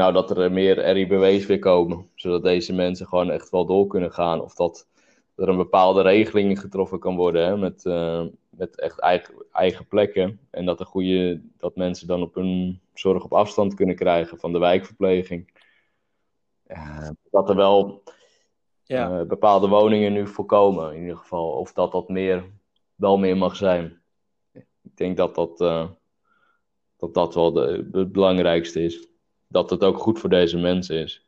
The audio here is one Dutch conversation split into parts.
nou dat er meer RIBW's weer komen, zodat deze mensen gewoon echt wel door kunnen gaan. Of dat er een bepaalde regeling getroffen kan worden hè, met, uh, met echt eigen, eigen plekken. En dat, een goede, dat mensen dan op hun zorg op afstand kunnen krijgen van de wijkverpleging. Uh, dat er wel ja. uh, bepaalde woningen nu voorkomen, in ieder geval. Of dat dat meer, wel meer mag zijn. Ik denk dat dat, dat, dat wel de, het belangrijkste is. Dat het ook goed voor deze mensen is.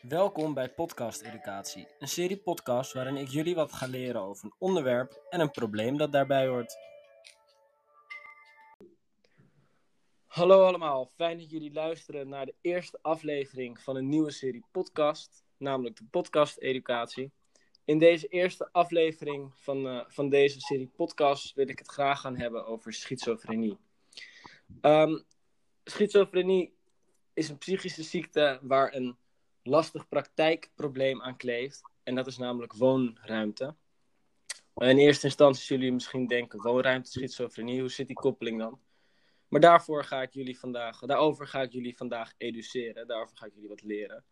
Welkom bij Podcast Educatie, een serie podcast waarin ik jullie wat ga leren over een onderwerp en een probleem dat daarbij hoort. Hallo allemaal, fijn dat jullie luisteren naar de eerste aflevering van een nieuwe serie podcast, namelijk de Podcast Educatie. In deze eerste aflevering van, uh, van deze serie podcast wil ik het graag gaan hebben over schizofrenie. Um, schizofrenie is een psychische ziekte waar een lastig praktijkprobleem aan kleeft. En dat is namelijk woonruimte. In eerste instantie zullen jullie misschien denken, woonruimte, schizofrenie, hoe zit die koppeling dan? Maar daarvoor ga ik jullie vandaag, daarover ga ik jullie vandaag educeren. Daarover ga ik jullie wat leren.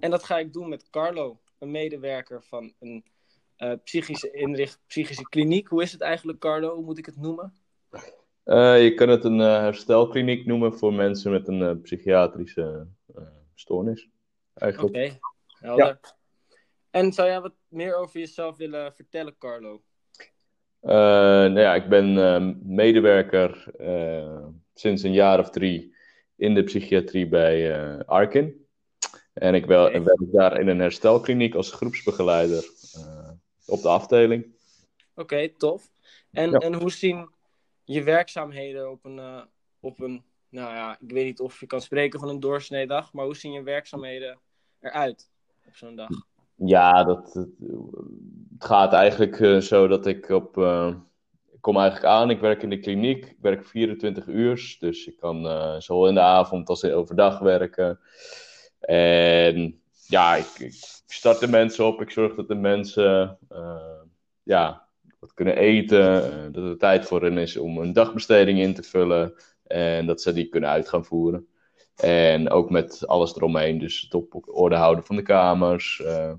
En dat ga ik doen met Carlo, een medewerker van een uh, psychische inricht, psychische kliniek. Hoe is het eigenlijk, Carlo? Hoe moet ik het noemen? Uh, je kan het een uh, herstelkliniek noemen voor mensen met een psychiatrische stoornis. Oké, okay, helder. Ja. En zou jij wat meer over jezelf willen vertellen, Carlo? Uh, nou ja, ik ben uh, medewerker uh, sinds een jaar of drie in de psychiatrie bij Arkin. En ik wel, okay. werk daar in een herstelkliniek als groepsbegeleider op de afdeling. Oké, okay, tof. En, ja. en hoe zien je werkzaamheden op een, op een, nou ja, ik weet niet of je kan spreken van een doorsneedag, maar hoe zien je werkzaamheden eruit op zo'n dag? Ja, dat, het, gaat eigenlijk uh, zo dat ik op. Uh, ik kom eigenlijk aan, ik werk in de kliniek. Ik werk 24 uur, dus ik kan zowel in de avond als overdag werken. En ja, ik, ik, start de mensen op. Ik zorg dat de mensen ja, wat kunnen eten. dat er tijd voor hen is om een dagbesteding in te vullen. En dat ze die kunnen uit gaan voeren. En ook met alles eromheen. Dus het op orde houden van de kamers. Uh,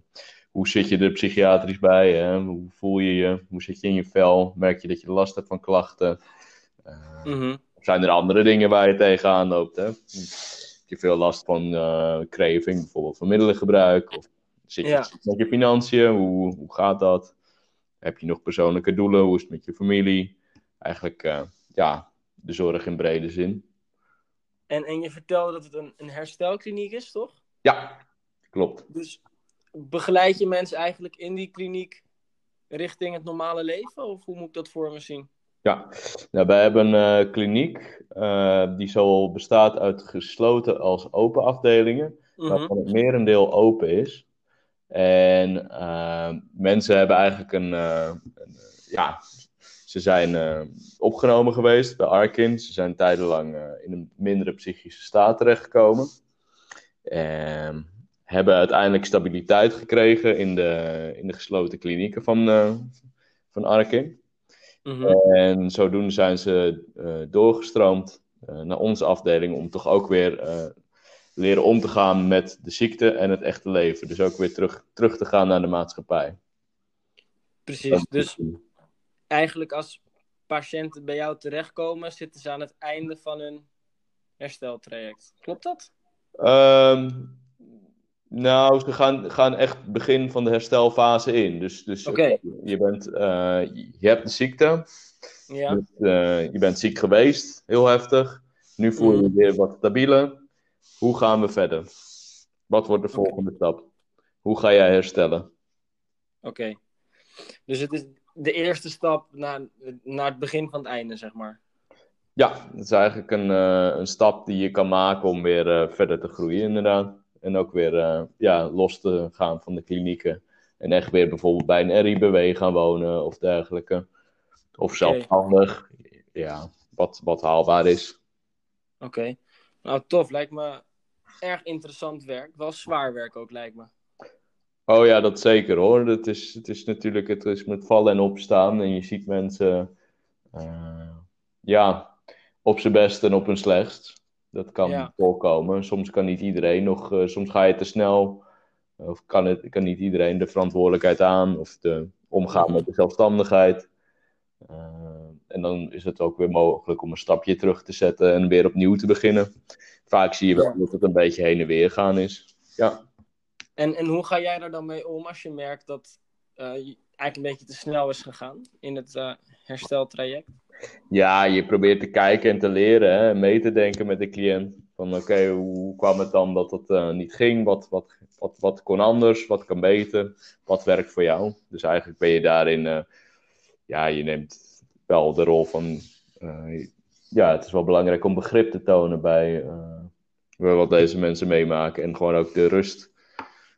hoe zit je er psychiatrisch bij? Hè? Hoe voel je je? Hoe zit je in je vel? Merk je dat je last hebt van klachten? Uh, mm-hmm. Zijn er andere dingen waar je tegenaan loopt? Hè? Heb je veel last van uh, craving, bijvoorbeeld van middelengebruik? Of zit je ja. met je financiën? Hoe, hoe gaat dat? Heb je nog persoonlijke doelen? Hoe is het met je familie? Eigenlijk, ja, de zorg in brede zin. En, en je vertelde dat het een, een herstelkliniek is, toch? Ja, klopt. Dus begeleid je mensen eigenlijk in die kliniek richting het normale leven? Of hoe moet ik dat voor me zien? Ja, nou, wij hebben een uh, kliniek uh, die zowel bestaat uit gesloten als open afdelingen, mm-hmm. waarvan het merendeel open is. En uh, mensen hebben eigenlijk een, een ja, ze zijn uh, opgenomen geweest bij Arkin. Ze zijn tijdenlang in een mindere psychische staat terechtgekomen. En hebben uiteindelijk stabiliteit gekregen in de, in de gesloten klinieken van, van Arkin. Mm-hmm. En zodoende zijn ze doorgestroomd naar onze afdeling om toch ook weer leren om te gaan met de ziekte en het echte leven. Dus ook weer terug, terug te gaan naar de maatschappij. Precies, dus eigenlijk als patiënten bij jou terechtkomen, zitten ze aan het einde van hun hersteltraject. Klopt dat? Um, nou, ze gaan, gaan echt begin van de herstelfase in. Dus, dus okay. je, bent, uh, je hebt de ziekte. Ja. Dus, uh, je bent ziek geweest, heel heftig. Nu voel je je weer wat stabieler. Hoe gaan we verder? Wat wordt de volgende okay. stap? Hoe ga jij herstellen? Oké. Okay. Dus het is de eerste stap naar, naar het begin van het einde, zeg maar. Ja, het is eigenlijk een, uh, een stap die je kan maken om weer uh, verder te groeien, inderdaad. En ook weer uh, ja, los te gaan van de klinieken. En echt weer bijvoorbeeld bij een RIBW gaan wonen of dergelijke. Of zelfstandig. Okay. Ja, wat, wat haalbaar is. Oké. Okay. Nou, tof. Lijkt me erg interessant werk. Wel zwaar werk ook, lijkt me. Oh ja, dat zeker hoor. Het is, het is natuurlijk het is met vallen en opstaan. En je ziet mensen uh, ja, op zijn best en op hun slechtst. Dat kan Ja. voorkomen. Soms kan niet iedereen nog, eh, soms ga je te snel. Of kan, het, kan niet iedereen de verantwoordelijkheid aan of de, omgaan Mhm. met de zelfstandigheid. Eh, en dan is het ook weer mogelijk om een stapje terug te zetten en weer opnieuw te beginnen. Vaak zie je wel Ja. dat het een beetje heen en weer gaan is. Ja. En, en hoe ga jij daar dan mee om als je merkt dat eh, je eigenlijk een beetje te snel is gegaan in het eh, hersteltraject? Ja, je probeert te kijken en te leren hè, en mee te denken met de cliënt. Van oké, hoe kwam het dan dat het eh, niet ging? Wat, wat, wat, wat kon anders? Wat kan beter? Wat werkt voor jou? Dus eigenlijk ben je daarin, eh, ja, je neemt wel de rol van, eh, ja, het is wel belangrijk om begrip te tonen bij, eh, wat deze mensen meemaken. En gewoon ook de rust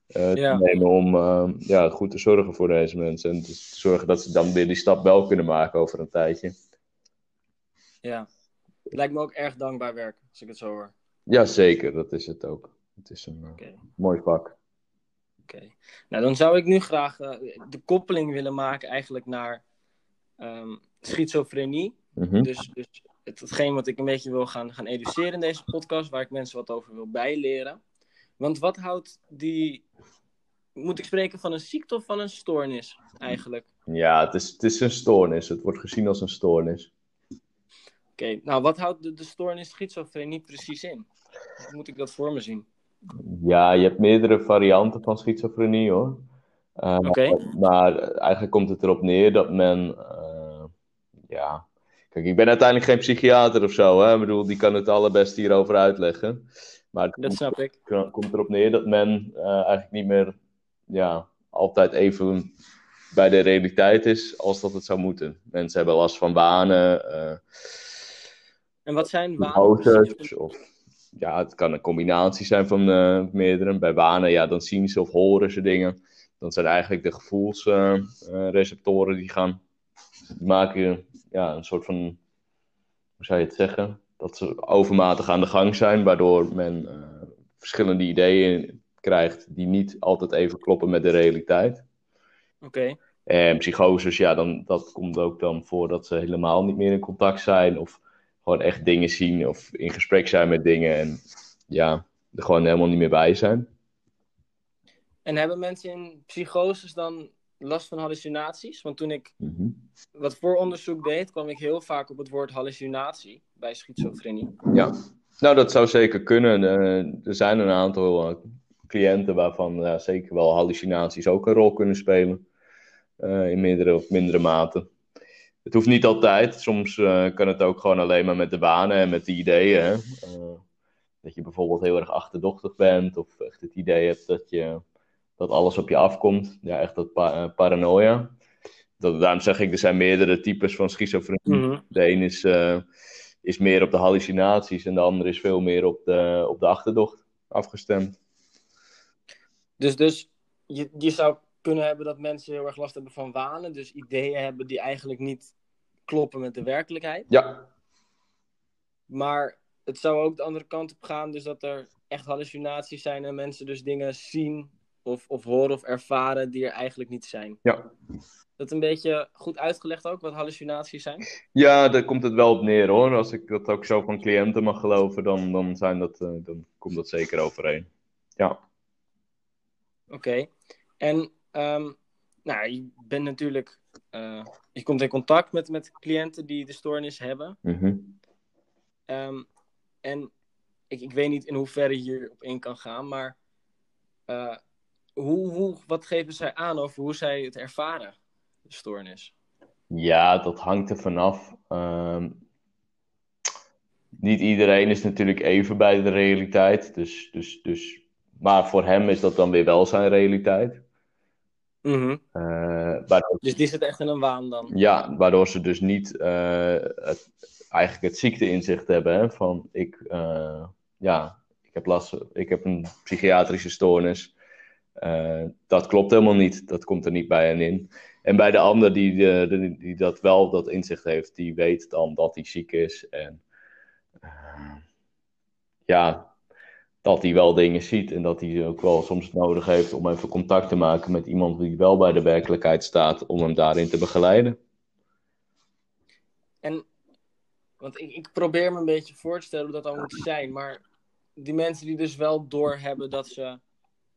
eh, Ja. te nemen om ja, goed te zorgen voor deze mensen. En te zorgen dat ze dan weer die stap wel kunnen maken over een tijdje. Ja. Het lijkt me ook erg dankbaar werk, als ik het zo hoor. Ja, zeker. Dat is het ook. Het is een mooi vak. Oké. Nou, dan zou ik nu graag de koppeling willen maken eigenlijk naar ehm, schizofrenie. Mhm. Dus, dus het, hetgeen wat ik een beetje wil gaan, gaan educeren in deze podcast, waar ik mensen wat over wil bijleren. Want wat houdt die. Moet ik spreken van een ziekte of van een stoornis eigenlijk? Ja, het is, het is een stoornis. Het wordt gezien als een stoornis. Oké, nou wat houdt de, de stoornis schizofrenie precies in? Hoe moet ik dat voor me zien? Ja, je hebt meerdere varianten van schizofrenie hoor. Oké. Maar eigenlijk komt het erop neer dat men. eh, ja. Kijk, ik ben uiteindelijk geen psychiater of zo. Hè? Ik bedoel, die kan het allerbest hierover uitleggen. Maar het Dat komt, snap ik. komt erop neer dat men eh, eigenlijk niet meer. Ja, altijd even bij de realiteit is als dat het zou moeten. Mensen hebben last van wanen. eh, En wat zijn wanen? Of ja, het kan een combinatie zijn van eh meerdere. Bij wanen, ja, dan zien ze of horen ze dingen. Dan zijn eigenlijk de gevoelsreceptoren die gaan die maken ja, een soort van, hoe zou je het zeggen? Dat ze overmatig aan de gang zijn, waardoor men eh, verschillende ideeën krijgt die niet altijd even kloppen met de realiteit. Oké, En psychoses, ja, dan, dat komt ook dan voor dat ze helemaal niet meer in contact zijn. Of gewoon echt dingen zien of in gesprek zijn met dingen. En ja, er gewoon helemaal niet meer bij zijn. en hebben mensen in psychoses dan last van hallucinaties? Want toen ik Mhm. wat vooronderzoek deed, kwam ik heel vaak op het woord hallucinatie bij schizofrenie. Ja, nou dat zou zeker kunnen. Eh, er zijn een aantal eh, cliënten waarvan zeker wel hallucinaties ook een rol kunnen spelen. Eh, in meerdere of mindere mate. Het hoeft niet altijd. Soms kan het ook gewoon alleen maar met de banen en met de ideeën. Hè? Dat je bijvoorbeeld heel erg achterdochtig bent. Of echt het idee hebt dat, je, dat alles op je afkomt. Ja, echt dat pa- eh, paranoia. Dat, daarom zeg ik, er zijn meerdere types van schizofrenie. Mhm. De een is, eh, is meer op de hallucinaties en de ander is veel meer op de, op de achterdocht afgestemd. Dus, dus je, je zou kunnen hebben dat mensen heel erg last hebben van wanen. Dus ideeën hebben die eigenlijk niet kloppen met de werkelijkheid. Ja, Maar het zou ook de andere kant op gaan. Dus dat er echt hallucinaties zijn en mensen dus dingen zien of, of horen of ervaren die er eigenlijk niet zijn. ja. Dat een beetje goed uitgelegd ook, wat hallucinaties zijn? ja, daar komt het wel op neer hoor. Als ik dat ook zo van cliënten mag geloven, dan, dan, zijn dat, eh, dan komt dat zeker overeen. Ja. Oké. En ehm, nou, je bent natuurlijk. eh, je komt in contact met, met cliënten die de stoornis hebben. Mhm. Ehm, en ik, ik weet niet in hoeverre je hierop in kan gaan, maar eh, hoe, hoe, wat geven zij aan over hoe zij het ervaren, de stoornis? Ja, dat hangt er vanaf. Ehm niet iedereen is natuurlijk even bij de realiteit. Dus, dus, dus, maar voor hem is dat dan weer wel zijn realiteit. Eh, waardoor, Dus die zit echt in een waan dan. ja, waardoor ze dus niet eh, het, eigenlijk het ziekteinzicht hebben. Hè, van ik, eh, ja, ik heb last, ik heb een psychiatrische stoornis. Eh, dat klopt helemaal niet. Dat komt er niet bij hen in. En bij de ander die, eh, die, dat wel, dat inzicht heeft, die weet dan dat hij ziek is. En eh, ja, dat hij wel dingen ziet en dat hij ook wel soms nodig heeft om even contact te maken met iemand die wel bij de werkelijkheid staat, om hem daarin te begeleiden. En Want ik, ik probeer me een beetje voor te stellen hoe dat dan moet zijn. Maar die mensen die dus wel doorhebben dat ze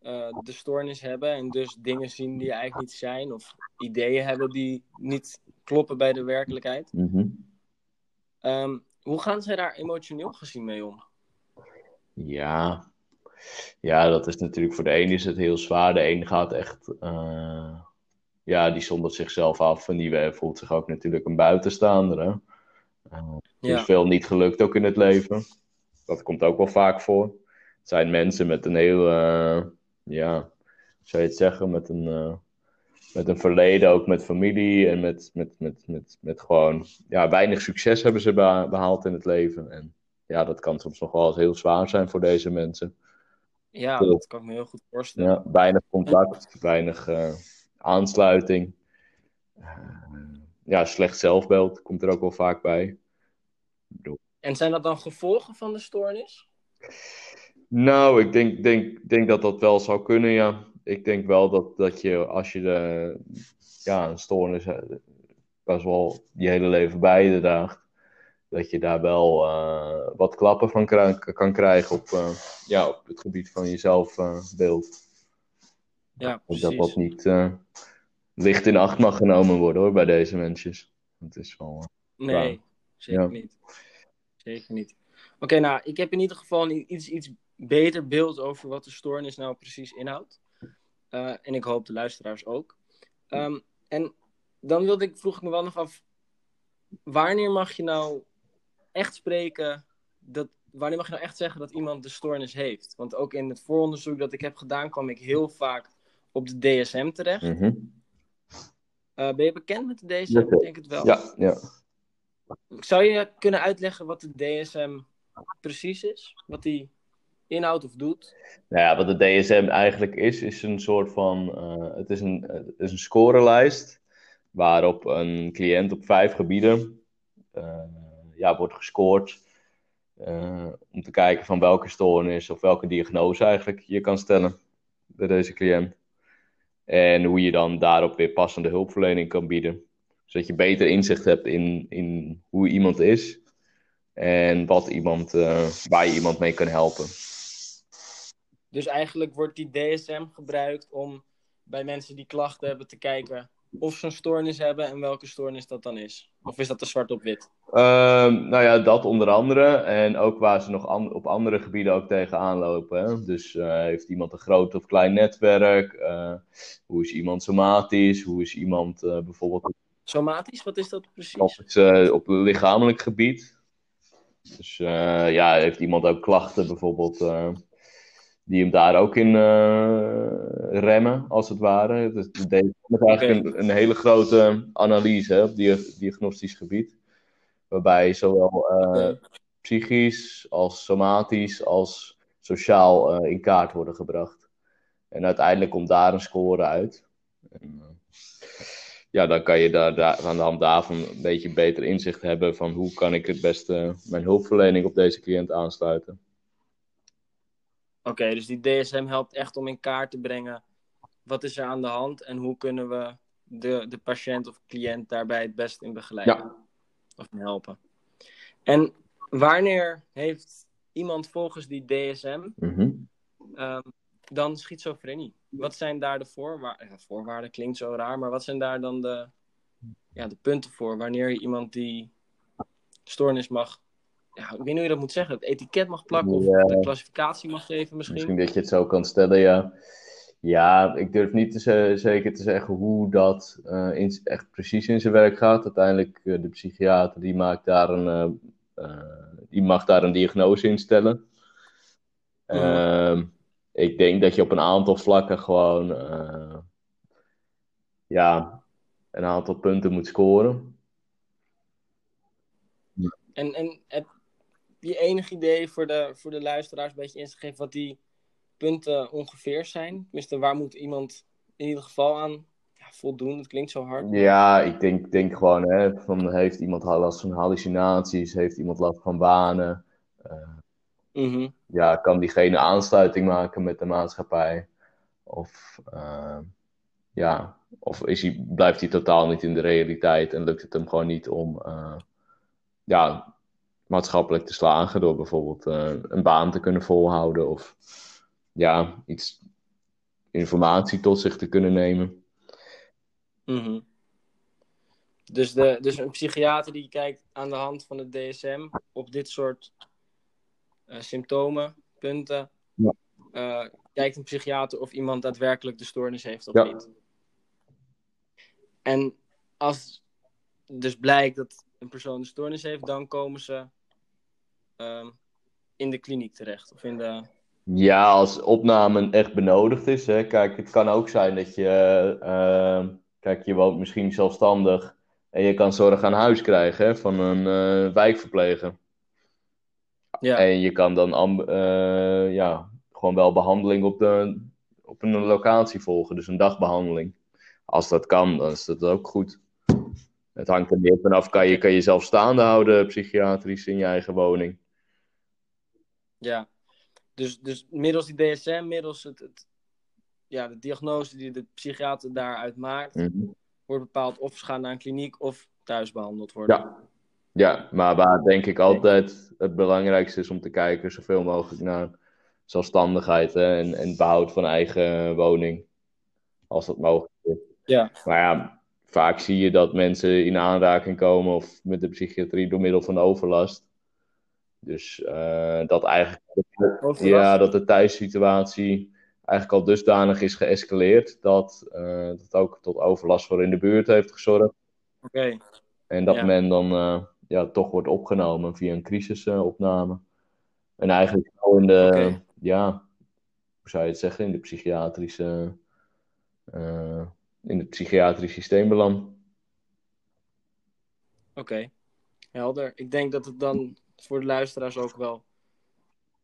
uh, de stoornis hebben. En dus dingen zien die eigenlijk niet zijn. Of ideeën hebben die niet kloppen bij de werkelijkheid. Mhm. Ehm, hoe gaan zij daar emotioneel gezien mee om? Ja. ja, dat is natuurlijk voor de een is het heel zwaar. De een gaat echt, eh, ja, die zondert zichzelf af en die voelt zich ook natuurlijk een buitenstaander. Hè? Uh, is veel niet gelukt ook in het leven. Dat komt ook wel vaak voor. Het zijn mensen met een heel, ja, zou je het zeggen, met een, met een verleden, ook met familie en met, met, met, met, met gewoon, ja, weinig succes hebben ze behaald in het leven. En ja, dat kan soms nog wel eens heel zwaar zijn voor deze mensen. Ja, dat kan ik me heel goed voorstellen. Ja, weinig contact, weinig uh, aansluiting. Uh, ja, slecht zelfbeeld komt er ook wel vaak bij. En zijn dat dan gevolgen van de stoornis? Nou, ik denk, denk, denk dat dat wel zou kunnen, ja. Ik denk wel dat, dat je, als je de, ja, een stoornis best wel je hele leven bij je draagt, dat je daar wel uh, wat klappen van kan krijgen op, uh, ja, op het gebied van je zelfbeeld. Uh, ja, precies. Dat dat niet licht in acht mag genomen worden hoor, bij deze mensen. Het is wel. nee, zeker ja. niet. Zeker niet. Oké, nou, ik heb in ieder geval iets, iets beter beeld over wat de stoornis nou precies inhoudt. en ik hoop de luisteraars ook. Um, en dan wilde ik, vroeg ik me wel nog af, wanneer mag je nou echt spreken, dat, wanneer mag je nou echt zeggen dat iemand de stoornis heeft? Want ook in het vooronderzoek dat ik heb gedaan, kwam ik heel vaak op de DSM terecht. Mm ben je bekend met de DSM? Ik denk het wel. Ja, ja. Zou je kunnen uitleggen wat de DSM precies is? Wat die of doet? Nou ja, wat de DSM eigenlijk is, is een soort van. Uh, het, is een, het is een scorelijst waarop een cliënt op vijf gebieden uh, ja, wordt gescoord. Uh, om te kijken van welke stoornis of welke diagnose eigenlijk je kan stellen bij deze cliënt. En hoe je dan daarop weer passende hulpverlening kan bieden. Zodat je beter inzicht hebt in, in hoe iemand is. En wat iemand, waar je iemand mee kan helpen. Dus eigenlijk wordt die DSM gebruikt om bij mensen die klachten hebben te kijken of ze een stoornis hebben en welke stoornis dat dan is? Of is dat de zwart op wit? Um, nou ja, dat onder andere. En ook waar ze nog an op andere gebieden ook tegenaan lopen. Hè? Dus uh, heeft iemand een groot of klein netwerk? Uh, hoe is iemand somatisch? Hoe is iemand uh, bijvoorbeeld... Somatisch, wat is dat precies? Op het, op het lichamelijk gebied. Dus ja, heeft iemand ook klachten bijvoorbeeld die hem daar ook in uh, remmen, als het ware. Dus deze is eigenlijk een, een, hele grote analyse hè, op die, diagnostisch gebied. Waarbij zowel uh, psychisch als somatisch als sociaal uh, in kaart worden gebracht. En uiteindelijk komt daar een score uit. En, ja, dan kan je daar, daar, aan de hand daarvan een beetje beter inzicht hebben van hoe kan ik het beste mijn hulpverlening op deze cliënt aansluiten. Oké, dus die DSM helpt echt om in kaart te brengen wat is er aan de hand en hoe kunnen we de, de patiënt of cliënt daarbij het best in begeleiden ja. of helpen. En wanneer heeft iemand volgens die DSM mm um, dan schizofrenie? Wat zijn daar de voorwaarden? Ja, voorwaarden klinkt zo raar, maar wat zijn daar dan de, ja, de punten voor wanneer je iemand die stoornis mag ja, ik weet niet hoe je dat moet zeggen, het etiket mag plakken of de klassificatie mag geven misschien. Misschien dat je het zo kan stellen, ja. Ja, ik durf niet te zeker te zeggen hoe dat uh, in, echt precies in zijn werk gaat. Uiteindelijk, uh, de psychiater die, maakt daar een, uh, die mag daar een diagnose in stellen. Mm. ik denk dat je op een aantal vlakken gewoon ja, een aantal punten moet scoren. En, en heb, je enig idee voor de, voor de luisteraars een beetje inzicht geven wat die punten ongeveer zijn? Tenminste, waar moet iemand in ieder geval aan ja, voldoen? Het klinkt zo hard. Ja, ik denk, denk gewoon, hè, van, heeft iemand last van hallucinaties? Heeft iemand last van banen? Uh, Ja, kan diegene aansluiting maken met de maatschappij? Of, uh, ja, of is hij, blijft hij totaal niet in de realiteit en lukt het hem gewoon niet om uh, ja, maatschappelijk te slagen door bijvoorbeeld eh, een baan te kunnen volhouden of ja, iets informatie tot zich te kunnen nemen. Mhm. Dus, de, dus een psychiater die kijkt aan de hand van het DSM op dit soort eh, symptomen, punten. Ja. eh, kijkt een psychiater of iemand daadwerkelijk de stoornis heeft of Ja. niet. En als dus blijkt dat een persoon de stoornis heeft, dan komen ze ehm, in de kliniek terecht. Of in de... Ja, als opname echt benodigd is. Hè. Kijk, het kan ook zijn dat je, eh, kijk, je woont misschien zelfstandig en je kan zorg aan huis krijgen hè, van een eh, wijkverpleger. Ja, En je kan dan eh, ja, gewoon wel behandeling op, de, op een locatie volgen, dus een dagbehandeling. Als dat kan, dan is dat ook goed. Het hangt er meer vanaf, kan je, kan je zelf staande houden psychiatrisch in je eigen woning? ja. Dus, dus middels die DSM, middels het, het, ja, de diagnose die de psychiater daaruit maakt, Mhm. wordt bepaald of ze gaan naar een kliniek of thuis behandeld worden. Ja. Ja, maar waar denk ik altijd het belangrijkste is om te kijken zoveel mogelijk naar zelfstandigheid hè, en, en behoud van eigen woning. Als dat mogelijk is. Ja. Maar ja, vaak zie je dat mensen in aanraking komen of met de psychiatrie door middel van overlast. Dus eh, dat eigenlijk Overlast? ja, dat de thuissituatie eigenlijk al dusdanig is geëscaleerd dat eh, dat ook tot overlast voor in de buurt heeft gezorgd. Oké. En dat Ja. men dan eh, ja, toch wordt opgenomen via een crisisopname. en eigenlijk zo in de, ja, hoe zou je het zeggen, in de psychiatrische, in het psychiatrisch systeem belandt. Oké, helder. Ik denk dat het dan voor de luisteraars ook wel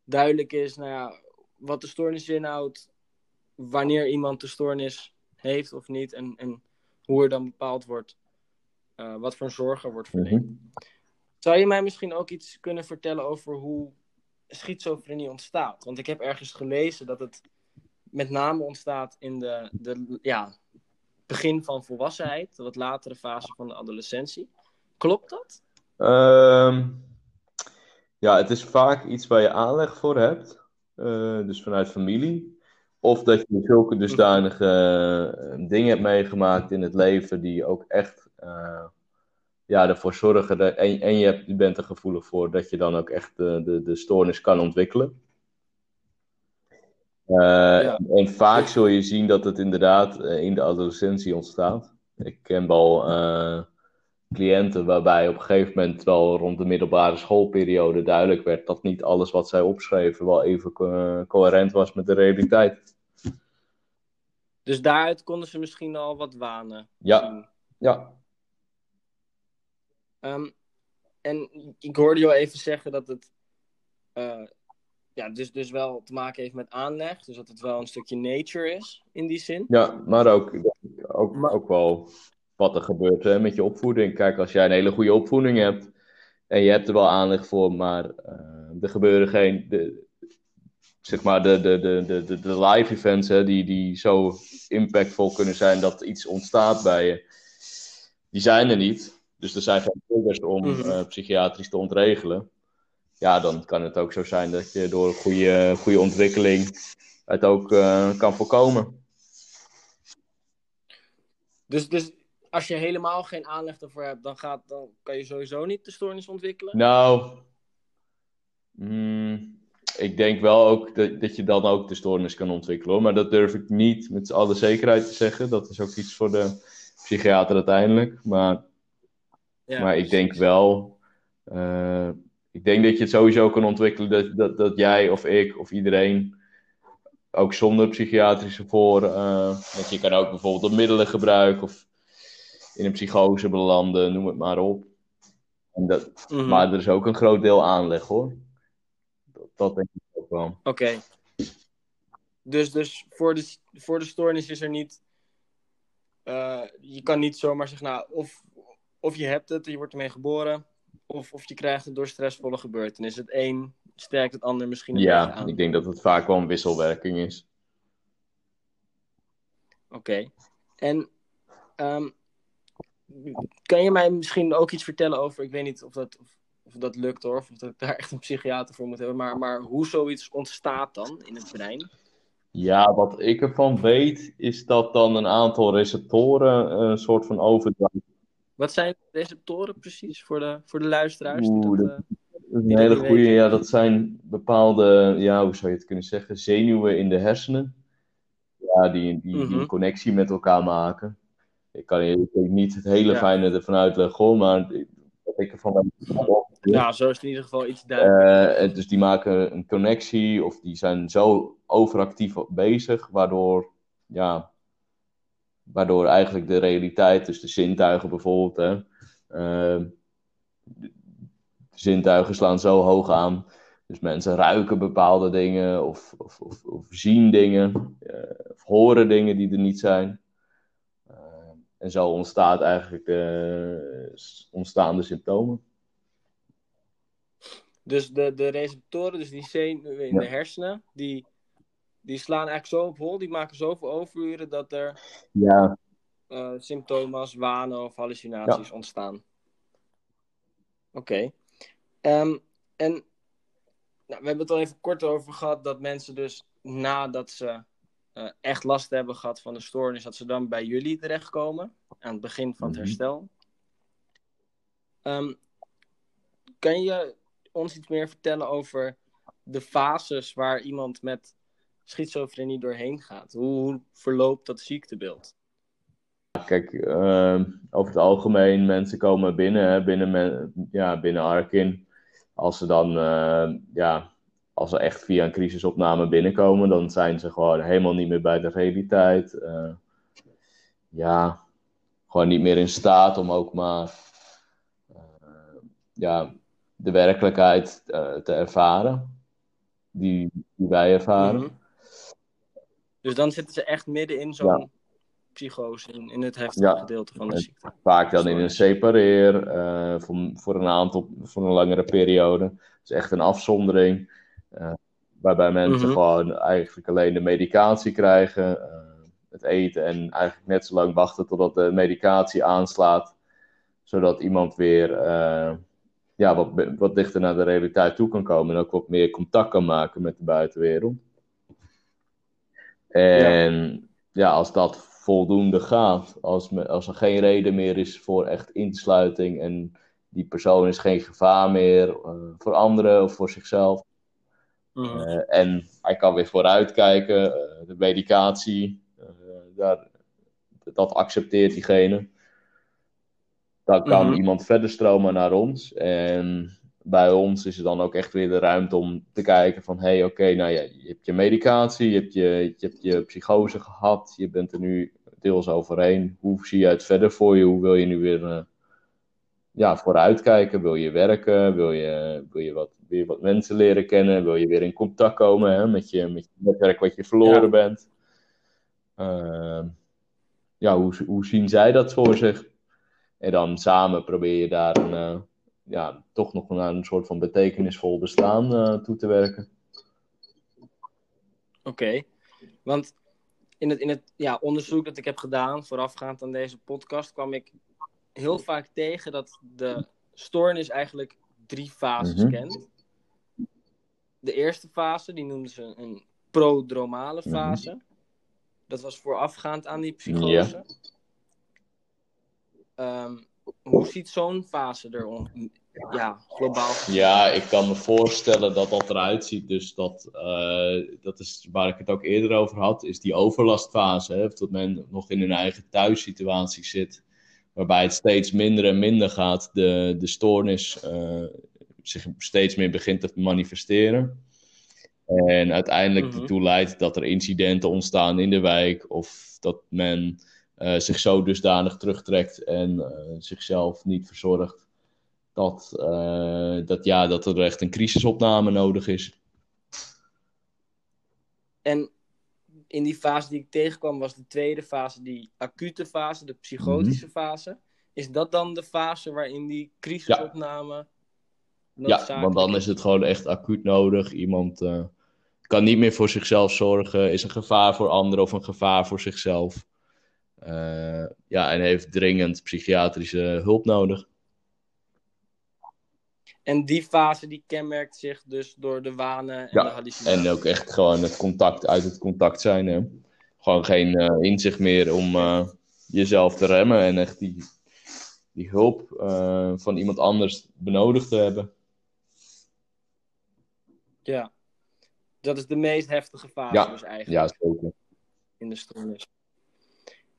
duidelijk is nou ja, wat de stoornis inhoudt, wanneer iemand de stoornis heeft of niet en, en hoe er dan bepaald wordt eh, wat voor zorg er wordt verleend. Mhm. Zou je mij misschien ook iets kunnen vertellen over hoe schizofrenie ontstaat? Want ik heb ergens gelezen dat het met name ontstaat in de, de ja, begin van volwassenheid, de wat latere fase van de adolescentie. Klopt dat? Ehm, ja, het is vaak iets waar je aanleg voor hebt, eh, dus vanuit familie. Of dat je zulke dusdanige eh, dingen hebt meegemaakt in het leven die ook echt eh, ja, ervoor zorgen. Dat, en je, hebt, je bent er gevoelig voor dat je dan ook echt de, de, de stoornis kan ontwikkelen. Eh, Ja. En vaak zul je zien dat het inderdaad eh, in de adolescentie ontstaat. Ik ken wel eh, cliënten waarbij op een gegeven moment wel rond de middelbare schoolperiode duidelijk werd dat niet alles wat zij opschreven wel even co- coherent was met de realiteit. Dus daaruit konden ze misschien al wat wanen. Ja. zien. Ja, Ehm, en ik hoorde je al even zeggen dat het ja, dus, dus wel te maken heeft met aanleg. Dus dat het wel een stukje nature is in die zin. ja maar ook, ook, Maar- ook wel wat er gebeurt hè, met je opvoeding. Kijk, als jij een hele goede opvoeding hebt en je hebt er wel aanleg voor, maar eh, er gebeuren geen, de, zeg maar, de, de, de, de, de, de live events hè, die, die zo impactvol kunnen zijn dat iets ontstaat bij je, die zijn er niet. Dus er zijn geen triggers om Mhm. eh, psychiatrisch te ontregelen. Ja, dan kan het ook zo zijn dat je door een goede, goede ontwikkeling het ook eh, kan voorkomen. Dus, dus als je helemaal geen aanleg ervoor hebt, dan, gaat, dan kan je sowieso niet de stoornis ontwikkelen. Nou, mm, ik denk wel ook dat, dat je dan ook de stoornis kan ontwikkelen hoor. Maar dat durf ik niet met alle zekerheid te zeggen. Dat is ook iets voor de psychiater uiteindelijk. Maar, Ja, maar ik denk wel, eh, ik denk dat je het sowieso kan ontwikkelen dat, dat, dat jij of ik of iedereen, ook zonder psychiatrische voor, eh, want je kan ook bijvoorbeeld middelen gebruiken of in een psychose belanden, noem het maar op. En dat, Mhm. maar er is ook een groot deel aanleg hoor. Dat, dat denk ik ook wel. Oké. Dus, dus voor, de, voor de stoornis is er niet. eh, je kan niet zomaar zeggen, nou, of, of je hebt het, je wordt ermee geboren, of, of je krijgt het door stressvolle gebeurtenissen. Het een sterkt het ander misschien een Ja, aan. ik denk dat het vaak wel een wisselwerking is. Oké. En ehm, kan je mij misschien ook iets vertellen over, ik weet niet of dat, of, of dat lukt hoor, of dat ik daar echt een psychiater voor moet hebben. Maar, maar hoe zoiets ontstaat dan in het brein? Ja, wat ik ervan weet, is dat dan een aantal receptoren een soort van overdracht. Wat zijn receptoren precies voor de, voor de luisteraars? Oeh, die dat, dat, eh, is een hele goede. Ja, dat zijn bepaalde, ja, hoe zou je het kunnen zeggen, zenuwen in de hersenen. Ja, die, die, die Mhm. een connectie met elkaar maken. Ik kan je niet het hele Ja. fijne ervan uitleggen, hoor, maar ik- wat ik ervan. Ja, zo is het in ieder geval iets duidelijk. Eh, dus die maken een connectie of die zijn zo overactief bezig, waardoor, ja, waardoor eigenlijk de realiteit, dus de zintuigen bijvoorbeeld, hè, eh, de zintuigen slaan zo hoog aan. Dus mensen ruiken bepaalde dingen of, of, of, of zien dingen eh, of horen dingen die er niet zijn. Eh, en zo ontstaat eigenlijk de, ontstaan de symptomen. Dus de, de receptoren, dus die zenuwen in Ja. de hersenen, die, die slaan eigenlijk zo op hol, die maken zoveel overuren dat er Ja, eh, symptomen als wanen of hallucinaties ontstaan. Oké. Ehm, en nou, we hebben het al even kort over gehad dat mensen dus nadat ze eh, echt last hebben gehad van de stoornis, dat ze dan bij jullie terechtkomen aan het begin van het Mhm. herstel. Ehm, kan je ons iets meer vertellen over de fases waar iemand met schizofrenie doorheen gaat? Hoe, hoe verloopt dat ziektebeeld? Kijk, ehm, over het algemeen, mensen komen binnen, hè, binnen, men- ja, binnen Arkin. Als ze dan, eh, ja, als ze echt via een crisisopname binnenkomen, dan zijn ze gewoon helemaal niet meer bij de realiteit. Eh, ja, gewoon niet meer in staat om ook maar, eh, ja, de werkelijkheid eh, te ervaren. Die, die wij ervaren. Mhm. Dus dan zitten ze echt midden in zo'n psychose, in, in het heftige Ja. gedeelte van de En- ziekte. Vaak dan in een separeer, eh, voor, voor een aantal, voor een langere periode. Het is echt een afzondering. eh, waarbij mensen Mhm. gewoon eigenlijk alleen de medicatie krijgen. eh, het eten en eigenlijk net zo lang wachten totdat de medicatie aanslaat. Zodat iemand weer ja, wat, wat dichter naar de realiteit toe kan komen. En ook wat meer contact kan maken met de buitenwereld. En ja, als dat voldoende gaat, als, me- als er geen reden meer is voor echt insluiting en die persoon is geen gevaar meer eh, voor anderen of voor zichzelf. Mhm. eh, en hij kan weer vooruitkijken, eh, de medicatie, daar, dat accepteert diegene. Dan kan Mhm. iemand verder stromen naar ons. En bij ons is er dan ook echt weer de ruimte om te kijken van... hé, hey, oké, nou ja, je hebt je medicatie, je hebt je, je hebt je psychose gehad... je bent er nu deels overheen. Hoe zie je het verder voor je? Hoe wil je nu weer eh, ja, vooruitkijken? Wil je werken? Wil je, wil je wat, weer wat mensen leren kennen? Wil je weer in contact komen hè, met, je, met je netwerk wat je verloren Ja. bent? Ehm, ja, hoe, hoe zien zij dat voor zich? En dan samen probeer je daar een, eh, ja, toch nog naar een soort van betekenisvol bestaan eh, toe te werken. Oké, want in het, in het ja, onderzoek dat ik heb gedaan voorafgaand aan deze podcast kwam ik heel vaak tegen dat de stoornis eigenlijk drie fases Mhm. kent. De eerste fase, die noemden ze een prodromale Mhm. fase. Dat was voorafgaand aan die psychose. Ehm, hoe ziet zo'n fase er ja, globaal? Ja, ik kan me voorstellen dat dat eruit ziet. Dus dat, eh, dat is waar ik het ook eerder over had, is die overlastfase. Hè? Dat men nog in een eigen thuissituatie zit. Waarbij het steeds minder en minder gaat. De, de stoornis eh, zich steeds meer begint te manifesteren. En uiteindelijk Mhm. ertoe leidt dat er incidenten ontstaan in de wijk. Of dat men eh, zich zo dusdanig terugtrekt en eh, zichzelf niet verzorgt dat, eh, dat, ja, dat er echt een crisisopname nodig is. En in die fase die ik tegenkwam was de tweede fase, die acute fase, de psychotische Mhm. fase. Is dat dan de fase waarin die crisisopname Ja, want dan is het gewoon echt acuut nodig. Iemand kan niet meer voor zichzelf zorgen, is een gevaar voor anderen of een gevaar voor zichzelf. Eh, ja, en heeft dringend psychiatrische hulp nodig. En die fase die kenmerkt zich dus door de wanen en Ja, de hallucinaties. En ook echt gewoon het contact, uit het contact zijn. Hè? Gewoon geen eh, inzicht meer om eh, jezelf te remmen en echt die, die hulp van iemand anders benodigd te hebben. Ja. Dat is de meest heftige fase Ja, dus eigenlijk Ja, zeker. in de stoornis.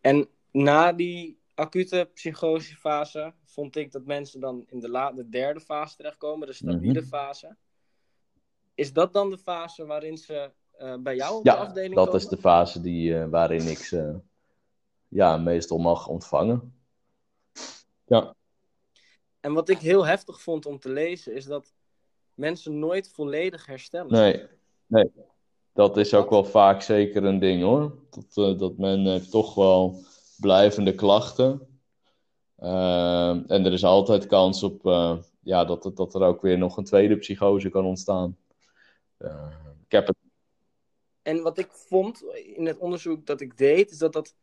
En na die acute psychosefase vond ik dat mensen dan in de, la- de derde fase terechtkomen, de stabiele Mhm. fase. Is dat dan de fase waarin ze eh, bij jou op de Ja, afdeling dat komen? is de fase die, eh, waarin ik ze ja, meestal mag ontvangen. Ja, En wat ik heel heftig vond om te lezen, is dat mensen nooit volledig herstellen. nee, nee. Dat is ook wel vaak zeker een ding hoor. Dat, eh, dat men heeft toch wel blijvende klachten. Eh, en er is altijd kans op eh, ja, dat, dat er ook weer nog een tweede psychose kan ontstaan. Eh, ik heb het En wat ik vond in het onderzoek dat ik deed, is dat, dat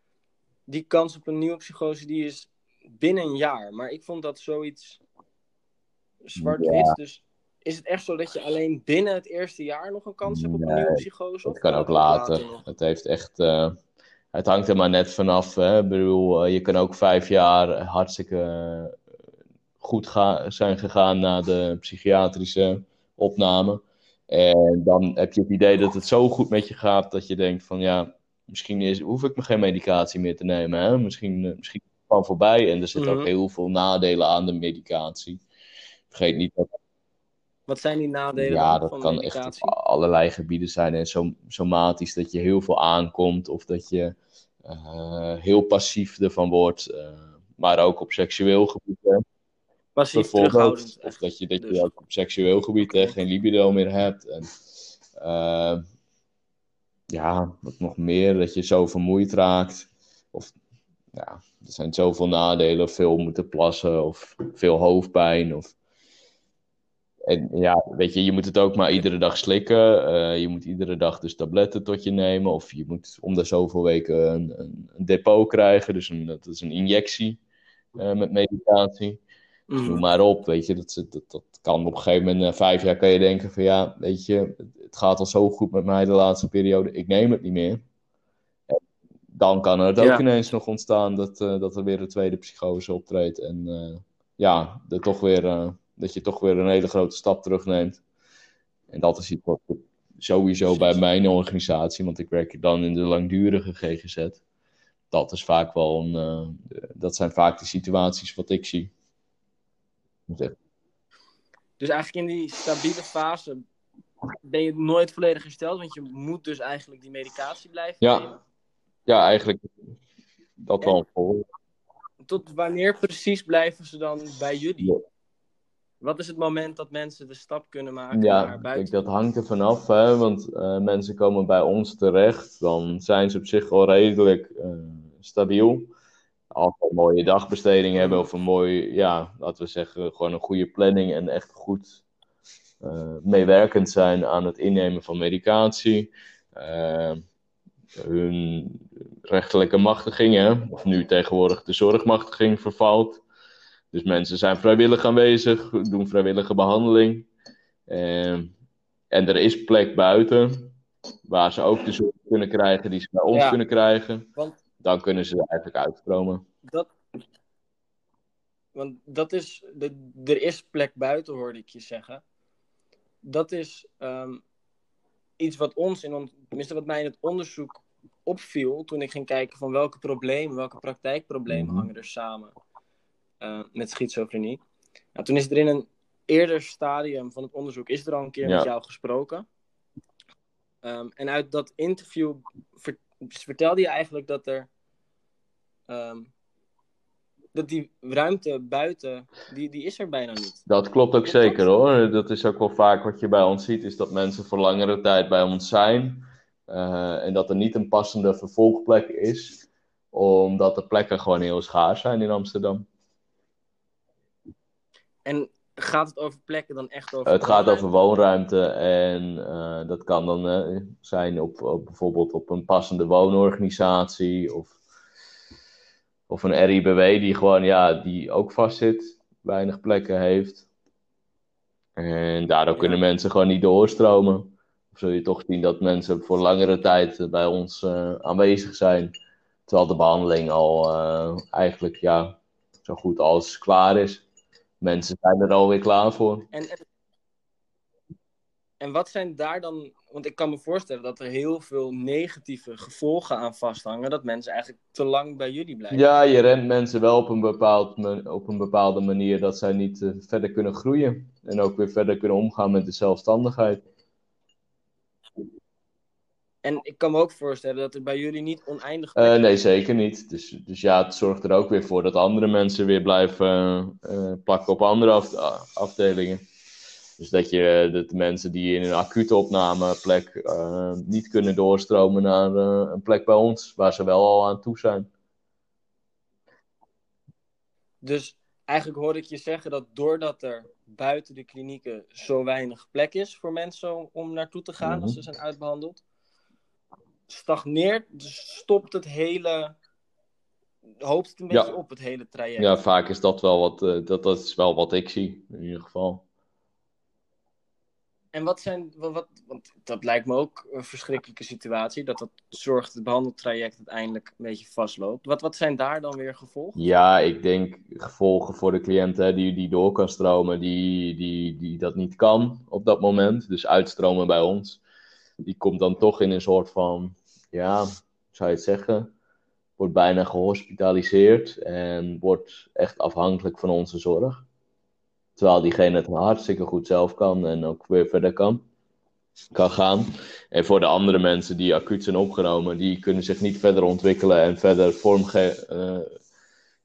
die kans op een nieuwe psychose, die is binnen een jaar. Maar ik vond dat zoiets zwart-wit. Ja. Dus is het echt zo dat je alleen binnen het eerste jaar nog een kans hebt op een nieuwe psychose? Dat Of kan ook later. Het heeft echt. eh, het hangt er maar net vanaf. Hè? Ik bedoel, eh, je kan ook vijf jaar hartstikke eh, goed ga- zijn gegaan na de psychiatrische opname. En dan heb je het idee dat het zo goed met je gaat dat je denkt van ja, misschien is, hoef ik me geen medicatie meer te nemen. Hè? Misschien, misschien is het gewoon voorbij. En er zitten Mhm. ook heel veel nadelen aan de medicatie. Vergeet niet dat Wat zijn die nadelen ja, dat van kan echt op allerlei gebieden zijn. En som- somatisch dat je heel veel aankomt of dat je eh, heel passief ervan wordt. eh, maar ook op seksueel gebied. hè, Passief terughoudend. Of dat je, dat je Dus- ook op seksueel gebied hè, geen libido meer hebt. En, eh, ja, wat nog meer, dat je zo vermoeid raakt. Of ja, er zijn zoveel nadelen. Veel moeten plassen of veel hoofdpijn. Of... En ja, weet je, je moet het ook maar iedere dag slikken. Eh, je moet iedere dag dus tabletten tot je nemen. Of je moet om de zoveel weken een, een, een depot krijgen. Dus een, dat is een injectie eh, met medicatie. Mhm. Noem maar op, weet je. Dat, dat, dat kan op een gegeven moment, na vijf jaar kan je denken van ja, weet je, het, gaat al zo goed met mij de laatste periode. Ik neem het niet meer. En dan kan het ook Ja. ineens nog ontstaan dat, eh, dat er weer een tweede psychose optreedt. En ja, er toch weer, dat je toch weer een hele grote stap terugneemt. En dat is iets wat sowieso bij mijn organisatie, want ik werk dan in de langdurige GGZ. Dat is vaak wel een, eh, dat zijn vaak de situaties wat ik zie. Dus eigenlijk in die stabiele fase ben je nooit volledig hersteld, want je moet dus eigenlijk die medicatie blijven Ja. nemen. Ja, eigenlijk dat wel. Tot wanneer precies blijven ze dan bij jullie? Wat is het moment dat mensen de stap kunnen maken Ja, naar kijk, buiten? dat hangt er vanaf, hè, want eh, mensen komen bij ons terecht, dan zijn ze op zich al redelijk eh, stabiel. Als een mooie dagbesteding hebben of een mooi, ja, laten we zeggen, gewoon een goede planning en echt goed eh, meewerkend zijn aan het innemen van medicatie. Hun rechterlijke machtiging, hè, of nu tegenwoordig de zorgmachtiging vervalt. Dus mensen zijn vrijwillig aanwezig, doen vrijwillige behandeling. Eh, en er is plek buiten, waar ze ook de zorg kunnen krijgen die ze bij ons Ja. kunnen krijgen. Want Dan kunnen ze er eigenlijk uitstromen. dat, want dat is, de, er is plek buiten, hoorde ik je zeggen. Dat is ehm, iets wat ons, in on, tenminste wat mij in het onderzoek opviel, toen ik ging kijken van welke problemen, welke praktijkproblemen Mhm. hangen er samen eh, met schizofrenie. Nou, toen is er in een eerder stadium van het onderzoek, is er al een keer Ja. met jou gesproken. Ehm, en uit dat interview ver- vertelde je eigenlijk dat er ehm, dat die ruimte buiten, die, die is er bijna niet. Dat klopt ook zeker hoor. Dat is ook wel vaak wat je bij ons ziet, is dat mensen voor langere tijd bij ons zijn. eh, en dat er niet een passende vervolgplek is, omdat de plekken gewoon heel schaars zijn in Amsterdam. En gaat het over plekken dan echt over... Het gaat over woonruimte en eh, dat kan dan eh, zijn op, op bijvoorbeeld op een passende woonorganisatie of, of een RIBW die gewoon ja, die ook vastzit, weinig plekken heeft. En daardoor Ja. kunnen mensen gewoon niet doorstromen. Of zul je toch zien dat mensen voor langere tijd bij ons eh, aanwezig zijn. Terwijl de behandeling al eh, eigenlijk ja, zo goed als klaar is. Mensen zijn er alweer klaar voor. En, en, en wat zijn daar dan... Want ik kan me voorstellen dat er heel veel negatieve gevolgen aan vasthangen. Dat mensen eigenlijk te lang bij jullie blijven. Ja, je rent mensen wel op een, bepaald, op een bepaalde manier dat zij niet eh, verder kunnen groeien. En ook weer verder kunnen omgaan met de zelfstandigheid. En ik kan me ook voorstellen dat er bij jullie niet oneindig plekken nee, zeker niet. Dus, dus ja, het zorgt er ook weer voor dat andere mensen weer blijven eh, plakken op andere af- a- afdelingen. Dus dat, je, dat de mensen die in een acute opnameplek eh, niet kunnen doorstromen naar een plek bij ons, waar ze wel al aan toe zijn. Dus eigenlijk hoor ik je zeggen dat doordat er buiten de klinieken zo weinig plek is voor mensen om, om naartoe te gaan als Mhm. ze zijn uitbehandeld, stagneert, dus stopt het hele, hoopt het een Ja. beetje op het hele traject. Ja, vaak is dat wel wat, eh, dat, dat is wel wat ik zie, in ieder geval. En wat zijn, wat, wat- want dat lijkt me ook een verschrikkelijke situatie, dat dat zorgt dat het behandeltraject uiteindelijk een beetje vastloopt. Wat, wat zijn daar dan weer gevolgen? Ja, ik denk gevolgen voor de cliënt hè, die, die door kan stromen, die, die, die dat niet kan op dat moment. Dus uitstromen bij ons. Die komt dan toch in een soort van, ja, zou je het zeggen? Wordt bijna gehospitaliseerd en wordt echt afhankelijk van onze zorg. Terwijl diegene het hartstikke goed zelf kan en ook weer verder kan, kan gaan. En voor de andere mensen die acuut zijn opgenomen, die kunnen zich niet verder ontwikkelen en verder vormge eh,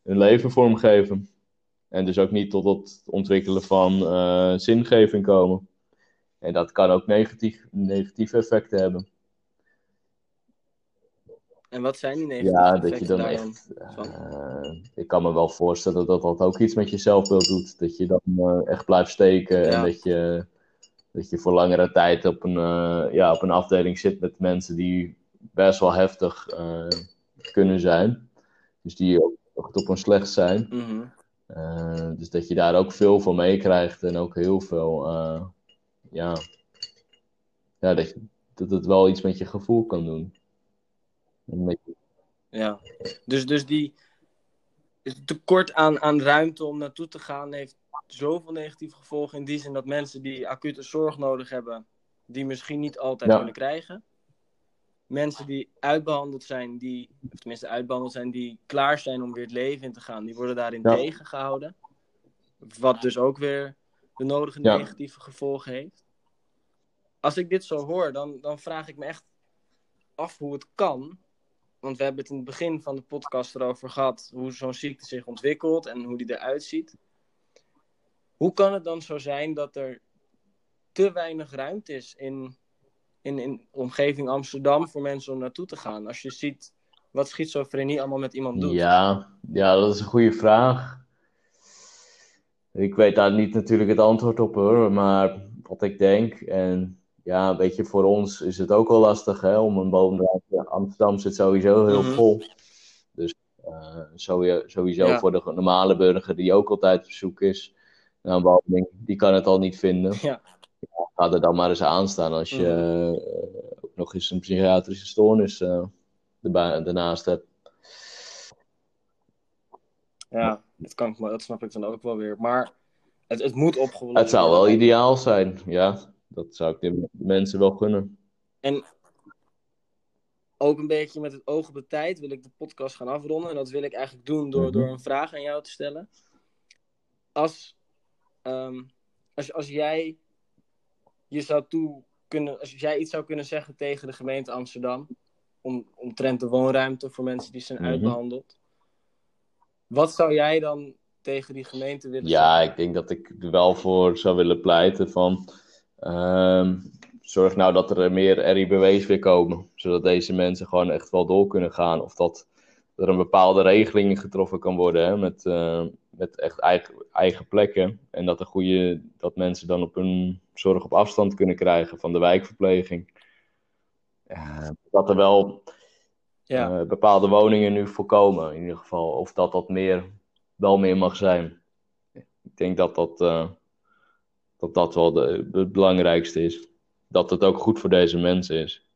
hun leven vormgeven. En dus ook niet tot het ontwikkelen van eh, zingeving komen. En dat kan ook negatieve effecten hebben. En wat zijn die negatieve Ja, dat je dan echt. eh, ik kan me wel voorstellen dat dat ook iets met je zelfbeeld doet. Dat je dan eh, echt blijft steken Ja. en dat je, dat je voor langere tijd op een, eh, ja, op een afdeling zit met mensen die best wel heftig kunnen zijn. Dus die ook echt op een slecht zijn. Mhm. Dus dat je daar ook veel van meekrijgt en ook heel veel, ja, ja dat, je, dat het wel iets met je gevoel kan doen. Ja, dus, dus die het tekort aan, aan ruimte om naartoe te gaan heeft zoveel negatieve gevolgen. In die zin dat mensen die acute zorg nodig hebben, die misschien niet altijd Ja. kunnen krijgen. Mensen die uitbehandeld zijn, die, of tenminste uitbehandeld zijn, die klaar zijn om weer het leven in te gaan, die worden daarin Ja. tegengehouden. Wat dus ook weer de nodige Ja. negatieve gevolgen heeft. Als ik dit zo hoor, dan, dan vraag ik me echt af hoe het kan want we hebben het in het begin van de podcast erover gehad hoe zo'n ziekte zich ontwikkelt en hoe die eruit ziet. Hoe kan het dan zo zijn dat er te weinig ruimte is in, in, in omgeving Amsterdam voor mensen om naartoe te gaan? Als je ziet wat schizofrenie allemaal met iemand doet. Ja, ja, dat is een goede vraag. Ik weet daar niet natuurlijk het antwoord op hoor, maar wat ik denk, en ja, weet je, voor ons is het ook wel lastig hè, om een woonruimte. Amsterdam zit sowieso heel Mhm. vol. Dus eh, sowieso, sowieso Ja. voor de normale burger die ook altijd op zoek is naar een behandeling, die kan het al niet vinden. Ja. Ga er dan maar eens aan staan als je eh, ook nog eens een psychiatrische stoornis eh, erbij, daarnaast hebt. Ja, dat, kan ik, dat snap ik dan ook wel weer. Maar het, het moet opgelost Het zou wel worden. ideaal zijn, ja. Dat zou ik de mensen wel gunnen. En ook een beetje met het oog op de tijd wil ik de podcast gaan afronden. En dat wil ik eigenlijk doen door, Mhm. door een vraag aan jou te stellen. Als, ehm, als, als jij je zou toe kunnen, als jij iets zou kunnen zeggen tegen de gemeente Amsterdam. Om, omtrent de woonruimte voor mensen die zijn Mhm. uitbehandeld. Wat zou jij dan tegen die gemeente willen Ja, zeggen? ik denk dat ik er wel voor zou willen pleiten van... ehm, zorg nou dat er meer RIBW's weer komen. Zodat deze mensen gewoon echt wel door kunnen gaan. Of dat er een bepaalde regeling getroffen kan worden hè, met, eh, met echt eigen, eigen plekken. En dat, er goede, dat mensen dan op hun zorg op afstand kunnen krijgen van de wijkverpleging. Eh, dat er wel Ja, eh, bepaalde woningen nu voorkomen, in ieder geval. Of dat dat meer, wel meer mag zijn. Ik denk dat dat, eh, dat dat wel de, het belangrijkste is. Dat het ook goed voor deze mensen is.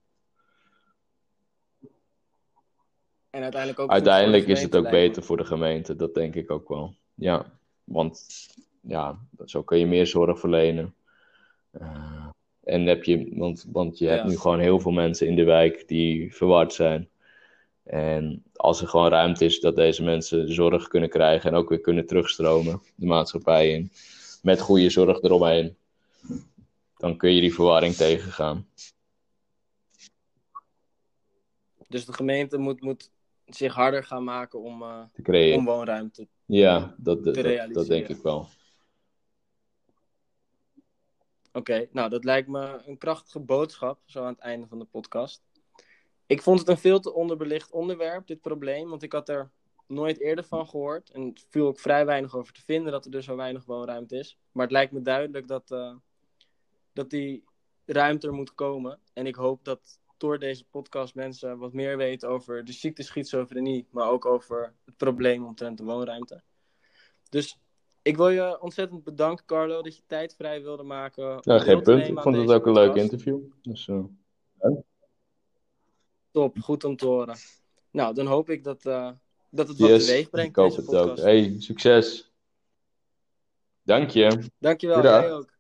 En uiteindelijk ook. Uiteindelijk is het ook beter voor de gemeente, dat denk ik ook wel. Ja, want ja, zo kun je meer zorg verlenen. Uh, en heb je, want, want je hebt nu gewoon heel veel mensen in de wijk die verward zijn. En als er gewoon ruimte is dat deze mensen zorg kunnen krijgen en ook weer kunnen terugstromen de maatschappij in, met goede zorg eromheen, dan kun je die verwarring tegengaan. Dus de gemeente moet, moet zich harder gaan maken om, uh, te creëren. om woonruimte ja, dat, te dat, dat denk ik wel. Oké, nou dat lijkt me een krachtige boodschap, zo aan het einde van de podcast. Ik vond het een veel te onderbelicht onderwerp, dit probleem, want ik had er nooit eerder van gehoord. En het viel ook vrij weinig over te vinden dat er dus zo weinig woonruimte is. Maar het lijkt me duidelijk dat, uh, dat die ruimte er moet komen. En ik hoop dat door deze podcast mensen wat meer weten over de ziekte schizofrenie, maar ook over het probleem omtrent de woonruimte. Dus ik wil je ontzettend bedanken, Carlo, dat je tijd vrij wilde maken. Ja, geen punt. Ik vond het ook een leuk interview. Dus, uh, Top, goed om te horen. Nou, dan hoop ik dat, uh, dat het yes, wat teweeg brengt. Ik hoop het ook. Hey, succes. Dank je. Dankjewel, jij ook.